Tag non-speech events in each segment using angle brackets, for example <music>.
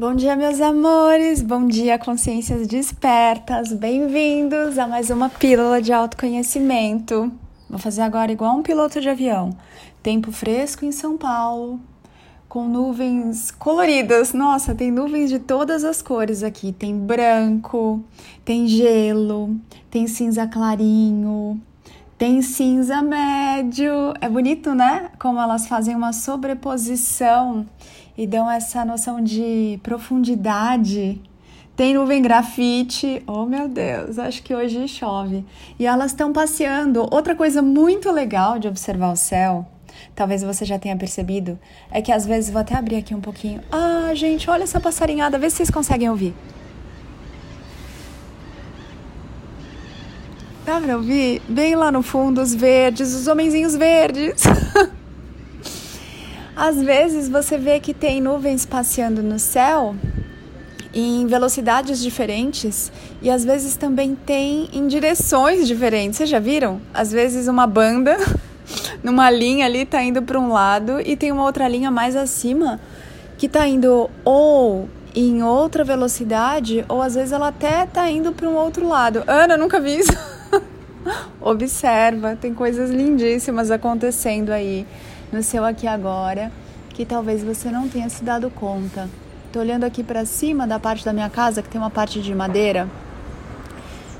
Bom dia, meus amores. Bom dia, consciências despertas. Bem-vindos a mais uma pílula de autoconhecimento. Vou fazer agora igual um piloto de avião. Tempo fresco em São Paulo, com nuvens coloridas. Nossa, tem nuvens de todas as cores aqui. Tem branco, tem gelo, tem cinza clarinho, tem cinza médio. É bonito, né? Como elas fazem uma sobreposição e dão essa noção de profundidade. Tem nuvem grafite, oh meu Deus, acho que hoje chove. E elas estão passeando. Outra coisa muito legal de observar o céu, talvez você já tenha percebido, é que às vezes vou até abrir aqui um pouquinho. Ah, gente, olha essa passarinhada, vê se vocês conseguem ouvir. Dá pra ouvir? Bem lá no fundo, os verdes, os homenzinhos verdes. <laughs> Às vezes você vê que tem nuvens passeando no céu em velocidades diferentes e às vezes também tem em direções diferentes. Vocês já viram? Às vezes uma banda <laughs> numa linha ali tá indo para um lado e tem uma outra linha mais acima que tá indo ou em outra velocidade ou às vezes ela até tá indo para um outro lado. Ana, nunca vi isso. <laughs> Observa, tem coisas lindíssimas acontecendo aí no seu aqui agora que talvez você não tenha se dado conta. Tô olhando aqui para cima da parte da minha casa que tem uma parte de madeira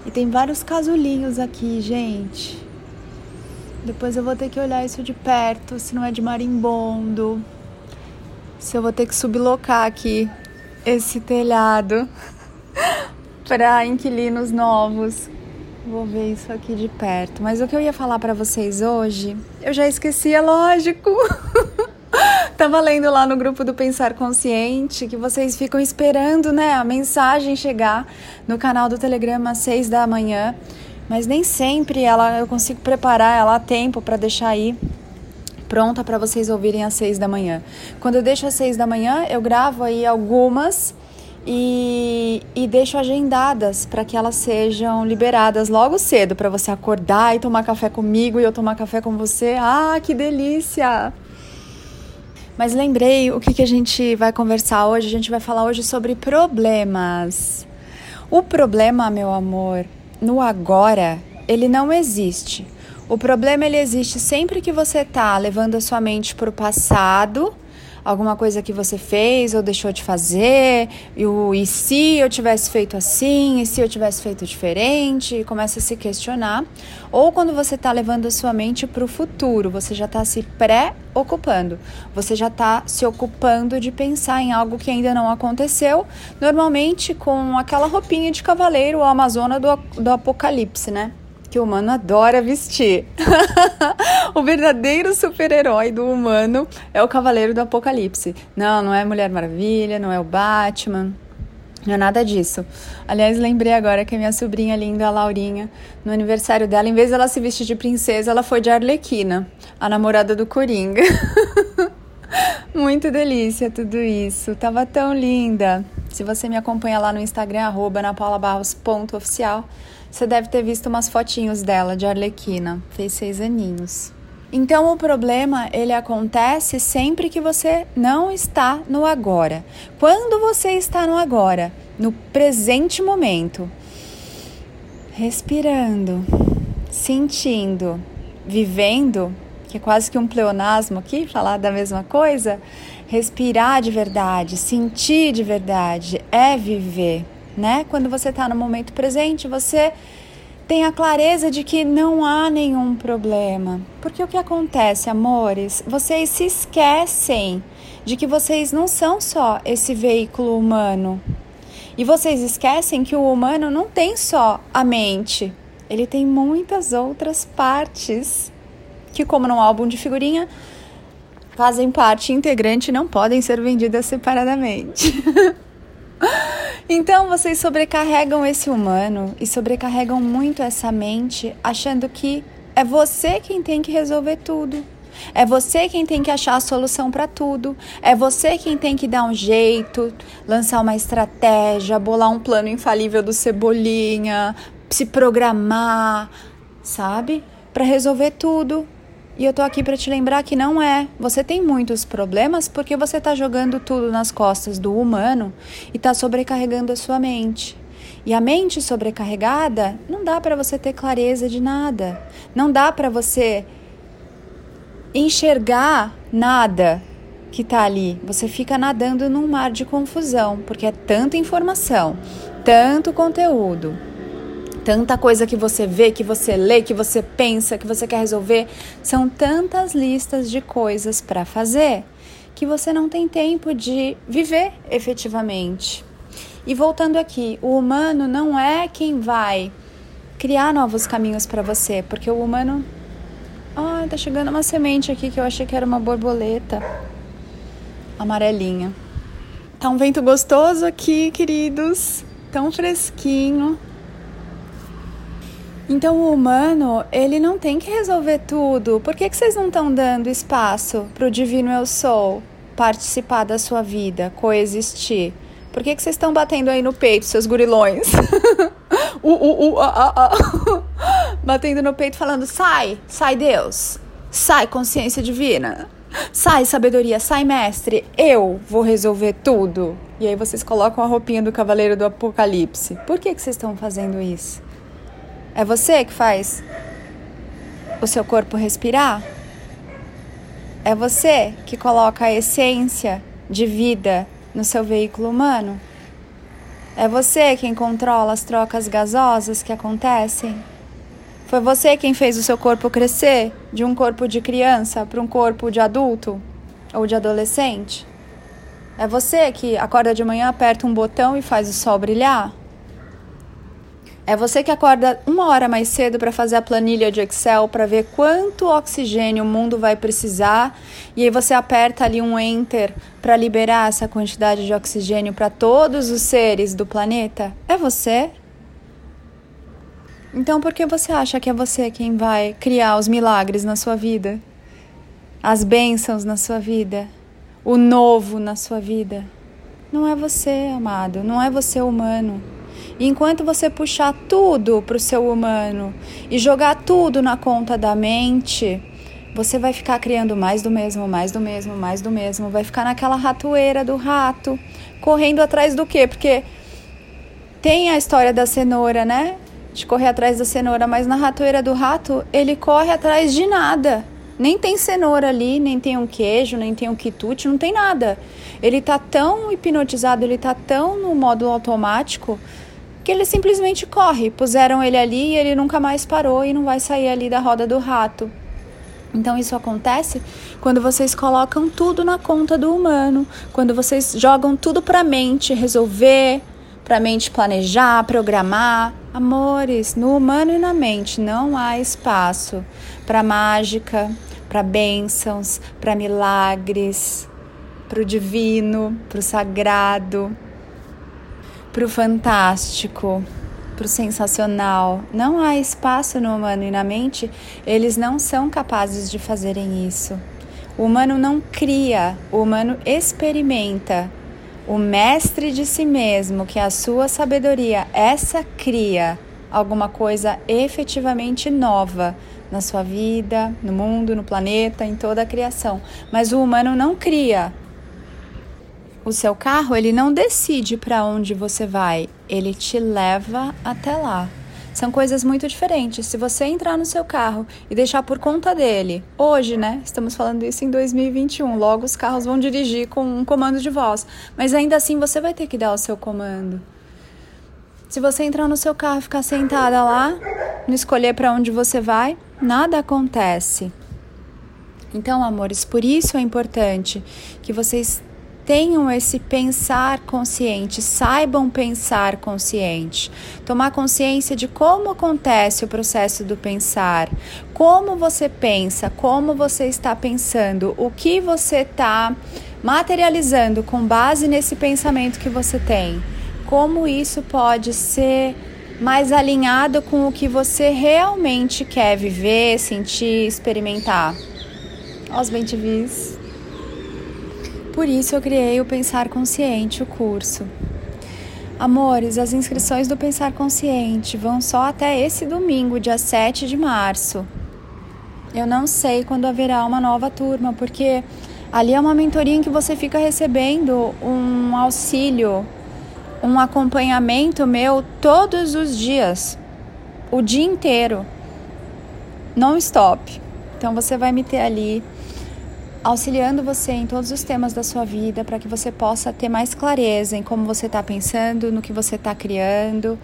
e tem vários casulinhos aqui, gente. Depois eu vou ter que olhar isso de perto, se não é de marimbondo. Se eu vou ter que sublocar aqui esse telhado <laughs> para inquilinos novos. Vou ver isso aqui de perto. Mas o que eu ia falar para vocês hoje, eu já esqueci, é lógico. <laughs> Tava lendo lá no grupo do Pensar Consciente que vocês ficam esperando, né, a mensagem chegar no canal do Telegram às seis da manhã, mas nem sempre ela eu consigo preparar ela a tempo para deixar aí pronta para vocês ouvirem às seis da manhã. Quando eu deixo às seis da manhã, eu gravo aí algumas e, e deixo agendadas para que elas sejam liberadas logo cedo para você acordar e tomar café comigo e eu tomar café com você. Ah, que delícia! Mas lembrei o que, que a gente vai conversar hoje. A gente vai falar hoje sobre problemas. O problema, meu amor, no agora, ele não existe. O problema ele existe sempre que você tá levando a sua mente para o passado alguma coisa que você fez ou deixou de fazer, e, o, e se eu tivesse feito assim, e se eu tivesse feito diferente, começa a se questionar. Ou quando você está levando a sua mente para o futuro, você já está se pré-ocupando, você já está se ocupando de pensar em algo que ainda não aconteceu, normalmente com aquela roupinha de cavaleiro ou amazona do, do apocalipse, né? Que o humano adora vestir. <laughs> o verdadeiro super-herói do humano é o Cavaleiro do Apocalipse. Não, não é Mulher Maravilha, não é o Batman. Não é nada disso. Aliás, lembrei agora que a minha sobrinha linda, a Laurinha, no aniversário dela, em vez dela se vestir de princesa, ela foi de Arlequina, a namorada do Coringa. <laughs> Muito delícia tudo isso. Tava tão linda. Se você me acompanha lá no Instagram, arroba napaulabarros.oficial, você deve ter visto umas fotinhos dela de Arlequina. Fez seis aninhos. Então o problema ele acontece sempre que você não está no agora. Quando você está no agora, no presente momento, respirando, sentindo, vivendo, que é quase que um pleonasmo aqui, falar da mesma coisa, respirar de verdade, sentir de verdade, é viver né? Quando você está no momento presente, você tem a clareza de que não há nenhum problema. Porque o que acontece, amores? Vocês se esquecem de que vocês não são só esse veículo humano. E vocês esquecem que o humano não tem só a mente, ele tem muitas outras partes que, como num álbum de figurinha, fazem parte integrante e não podem ser vendidas separadamente. <laughs> Então vocês sobrecarregam esse humano e sobrecarregam muito essa mente, achando que é você quem tem que resolver tudo. É você quem tem que achar a solução para tudo. É você quem tem que dar um jeito, lançar uma estratégia, bolar um plano infalível do cebolinha, se programar, sabe? Para resolver tudo. E eu tô aqui para te lembrar que não é. Você tem muitos problemas porque você tá jogando tudo nas costas do humano e tá sobrecarregando a sua mente. E a mente sobrecarregada, não dá para você ter clareza de nada. Não dá para você enxergar nada que está ali. Você fica nadando num mar de confusão, porque é tanta informação, tanto conteúdo, tanta coisa que você vê, que você lê, que você pensa, que você quer resolver. São tantas listas de coisas para fazer que você não tem tempo de viver efetivamente. E voltando aqui, o humano não é quem vai criar novos caminhos para você, porque o humano. Ah, tá chegando uma semente aqui que eu achei que era uma borboleta amarelinha. Tá um vento gostoso aqui, queridos, tão fresquinho. Então o humano, ele não tem que resolver tudo. Por que, que vocês não estão dando espaço para o divino eu sou participar da sua vida, coexistir? Por que, que vocês estão batendo aí no peito, seus gurilões? uh, uh, uh. Batendo no peito falando, sai, sai Deus, sai consciência divina. Sai, sabedoria, sai, mestre, eu vou resolver tudo. E aí vocês colocam a roupinha do cavaleiro do apocalipse. Por que, que vocês estão fazendo isso? É você que faz o seu corpo respirar? É você que coloca a essência de vida no seu veículo humano? É você quem controla as trocas gasosas que acontecem? Foi você quem fez o seu corpo crescer de um corpo de criança para um corpo de adulto ou de adolescente? É você que acorda de manhã, aperta um botão e faz o sol brilhar? É você que acorda uma hora mais cedo para fazer a planilha de Excel para ver quanto oxigênio o mundo vai precisar e aí você aperta ali um enter para liberar essa quantidade de oxigênio para todos os seres do planeta? É você? Então, por que você acha que é você quem vai criar os milagres na sua vida? As bênçãos na sua vida? O novo na sua vida? Não é você, amado, não é você humano. E enquanto você puxar tudo para o seu humano e jogar tudo na conta da mente, você vai ficar criando mais do mesmo, mais do mesmo, mais do mesmo. Vai ficar naquela ratoeira do rato, correndo atrás do quê? Porque tem a história da cenoura, né? de correr atrás da cenoura, mas na ratoeira do rato ele corre atrás de nada. Nem tem cenoura ali, nem tem um queijo, nem tem um quitute, não tem nada. Ele tá tão hipnotizado, ele tá tão no modo automático que ele simplesmente corre. Puseram ele ali e ele nunca mais parou e não vai sair ali da roda do rato. Então isso acontece quando vocês colocam tudo na conta do humano, quando vocês jogam tudo para a mente resolver, para a mente planejar, programar. Amores, no humano e na mente não há espaço para mágica, para bênçãos, para milagres, para o divino, para o sagrado, para o fantástico, para o sensacional. Não há espaço no humano e na mente, eles não são capazes de fazerem isso. O humano não cria, o humano experimenta o mestre de si mesmo, que é a sua sabedoria, essa cria alguma coisa efetivamente nova na sua vida, no mundo, no planeta, em toda a criação. Mas o humano não cria. O seu carro, ele não decide para onde você vai, ele te leva até lá. São coisas muito diferentes. Se você entrar no seu carro e deixar por conta dele, hoje, né? Estamos falando isso em 2021. Logo os carros vão dirigir com um comando de voz, mas ainda assim você vai ter que dar o seu comando. Se você entrar no seu carro e ficar sentada lá, não escolher para onde você vai, nada acontece. Então, amores, por isso é importante que vocês tenham esse pensar consciente, saibam pensar consciente, tomar consciência de como acontece o processo do pensar, como você pensa, como você está pensando, o que você está materializando com base nesse pensamento que você tem, como isso pode ser mais alinhado com o que você realmente quer viver, sentir, experimentar. Os bem por isso eu criei o Pensar Consciente, o curso. Amores, as inscrições do Pensar Consciente vão só até esse domingo, dia 7 de março. Eu não sei quando haverá uma nova turma, porque ali é uma mentoria em que você fica recebendo um auxílio, um acompanhamento meu todos os dias, o dia inteiro, não stop. Então você vai me ter ali auxiliando você em todos os temas da sua vida para que você possa ter mais clareza em como você está pensando, no que você está criando,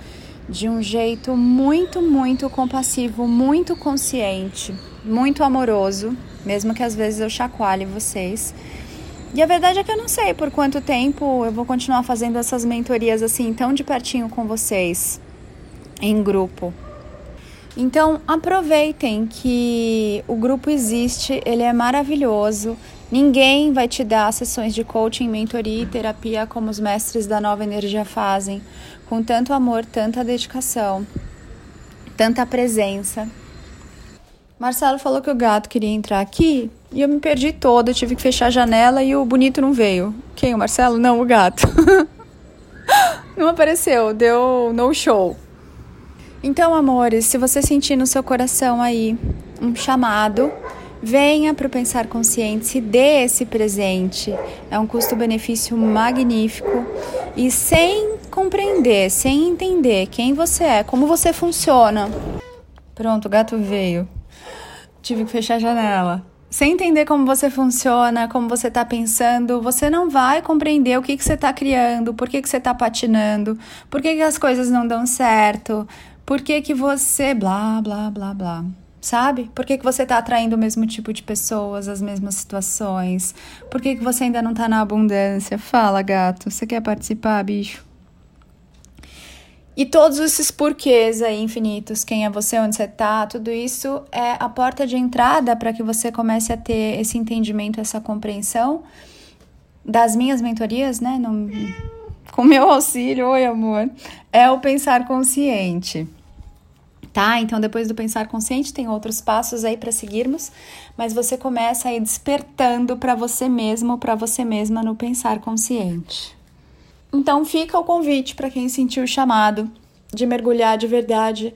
de um jeito muito, muito compassivo, muito consciente, muito amoroso, mesmo que às vezes eu chacoalhe vocês. E a verdade é que eu não sei por quanto tempo eu vou continuar fazendo essas mentorias assim, tão de pertinho com vocês, em grupo. Então, aproveitem que o grupo existe, ele é maravilhoso. Ninguém vai te dar sessões de coaching, mentoria e terapia como os mestres da nova energia fazem, com tanto amor, tanta dedicação, tanta presença. Marcelo falou que o gato queria entrar aqui e eu me perdi toda, tive que fechar a janela e o bonito não veio. Quem? O Marcelo? Não, o gato. <laughs> não apareceu, deu no show. Então, amores, se você sentir no seu coração aí um chamado, venha para o Pensar Consciente, se dê esse presente. É um custo-benefício magnífico e sem compreender, sem entender quem você é, como você funciona. Pronto, o gato veio. Tive que fechar a janela. Sem entender como você funciona, como você está pensando, você não vai compreender o que, que você está criando, por que, que você está patinando, por que, que as coisas não dão certo, por que, que você blá, blá, blá, blá. Sabe? Por que, que você está atraindo o mesmo tipo de pessoas, as mesmas situações? Por que, que você ainda não está na abundância? Fala, gato. Você quer participar, bicho? E todos esses porquês aí infinitos, quem é você, onde você tá, tudo isso é a porta de entrada para que você comece a ter esse entendimento, essa compreensão das minhas mentorias, né? No, com meu auxílio, oi amor, é o pensar consciente tá? Então, depois do pensar consciente, tem outros passos aí para seguirmos, mas você começa aí despertando para você mesmo, para você mesma no pensar consciente. Então, fica o convite para quem sentiu o chamado de mergulhar de verdade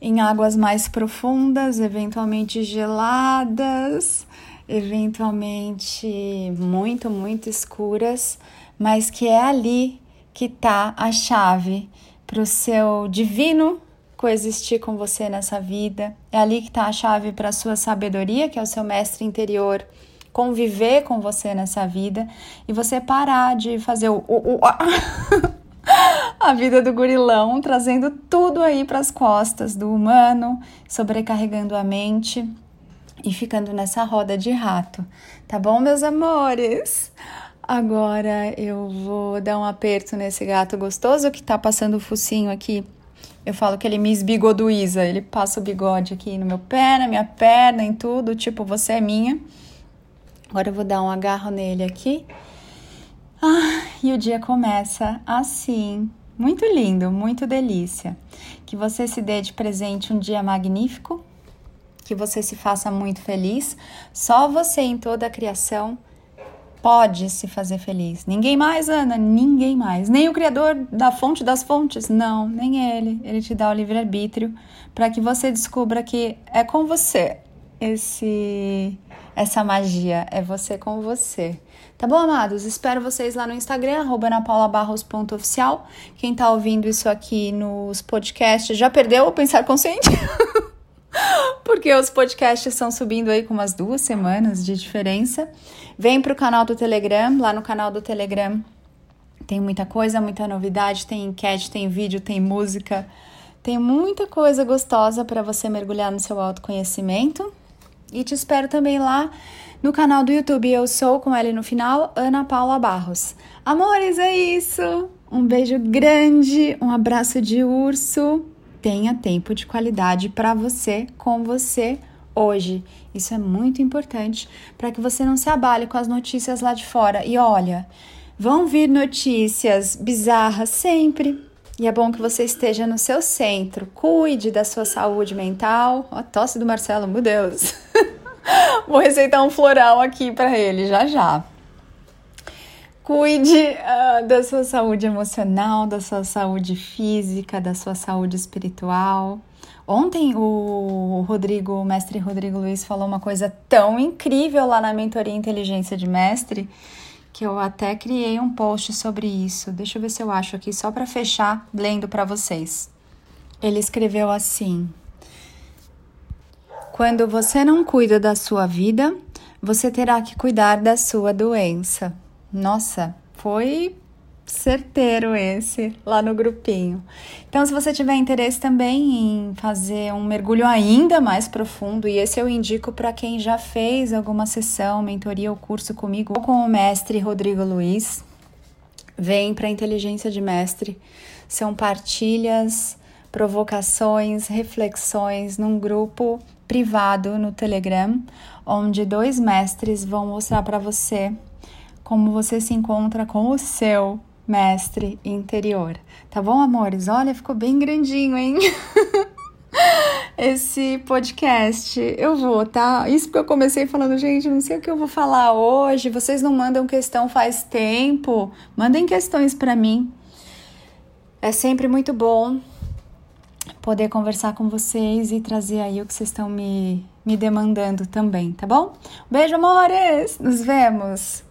em águas mais profundas, eventualmente geladas, eventualmente muito, muito escuras, mas que é ali que tá a chave para o seu divino coexistir com você nessa vida. É ali que está a chave para a sua sabedoria, que é o seu mestre interior, conviver com você nessa vida e você parar de fazer o, o, o a <laughs> vida do gurilão, trazendo tudo aí para as costas do humano, sobrecarregando a mente e ficando nessa roda de rato. Tá bom, meus amores? Agora eu vou dar um aperto nesse gato gostoso que tá passando o focinho aqui eu falo que ele me esbigoduiza, ele passa o bigode aqui no meu pé, na minha perna, em tudo, tipo, você é minha. Agora eu vou dar um agarro nele aqui. Ah, e o dia começa assim. Muito lindo, muito delícia. Que você se dê de presente um dia magnífico, que você se faça muito feliz. Só você em toda a criação pode se fazer feliz. Ninguém mais, Ana, ninguém mais. Nem o criador da fonte das fontes, não, nem ele. Ele te dá o livre-arbítrio para que você descubra que é com você esse essa magia, é você com você. Tá bom, amados? Espero vocês lá no Instagram, arroba anapaulabarros.oficial. Quem tá ouvindo isso aqui nos podcasts já perdeu o Pensar Consciente? <laughs> Porque os podcasts estão subindo aí com umas duas semanas de diferença. Vem para o canal do Telegram, lá no canal do Telegram tem muita coisa, muita novidade, tem enquete, tem vídeo, tem música, tem muita coisa gostosa para você mergulhar no seu autoconhecimento. E te espero também lá no canal do YouTube. Eu sou, com L no final, Ana Paula Barros. Amores, é isso! Um beijo grande, um abraço de urso. Tenha tempo de qualidade para você, com você hoje. Isso é muito importante para que você não se abale com as notícias lá de fora. E olha, vão vir notícias bizarras sempre. E é bom que você esteja no seu centro. Cuide da sua saúde mental. Ó, a tosse do Marcelo, meu Deus. <laughs> Vou receitar um floral aqui para ele já já. Cuide uh, da sua saúde emocional, da sua saúde física, da sua saúde espiritual. Ontem o Rodrigo, o mestre Rodrigo Luiz, falou uma coisa tão incrível lá na mentoria Inteligência de Mestre que eu até criei um post sobre isso. Deixa eu ver se eu acho aqui só para fechar lendo para vocês. Ele escreveu assim: Quando você não cuida da sua vida, você terá que cuidar da sua doença. Nossa, foi certeiro esse lá no grupinho. Então, se você tiver interesse também em fazer um mergulho ainda mais profundo, e esse eu indico para quem já fez alguma sessão, mentoria ou curso comigo, ou com o mestre Rodrigo Luiz, vem para Inteligência de Mestre. São partilhas, provocações, reflexões num grupo privado no Telegram, onde dois mestres vão mostrar para você como você se encontra com o seu mestre interior. Tá bom, amores? Olha, ficou bem grandinho, hein? <laughs> Esse podcast. Eu vou, tá? Isso porque eu comecei falando, gente, não sei o que eu vou falar hoje. Vocês não mandam questão faz tempo. Mandem questões para mim. É sempre muito bom poder conversar com vocês e trazer aí o que vocês estão me, me demandando também, tá bom? Beijo, amores! Nos vemos!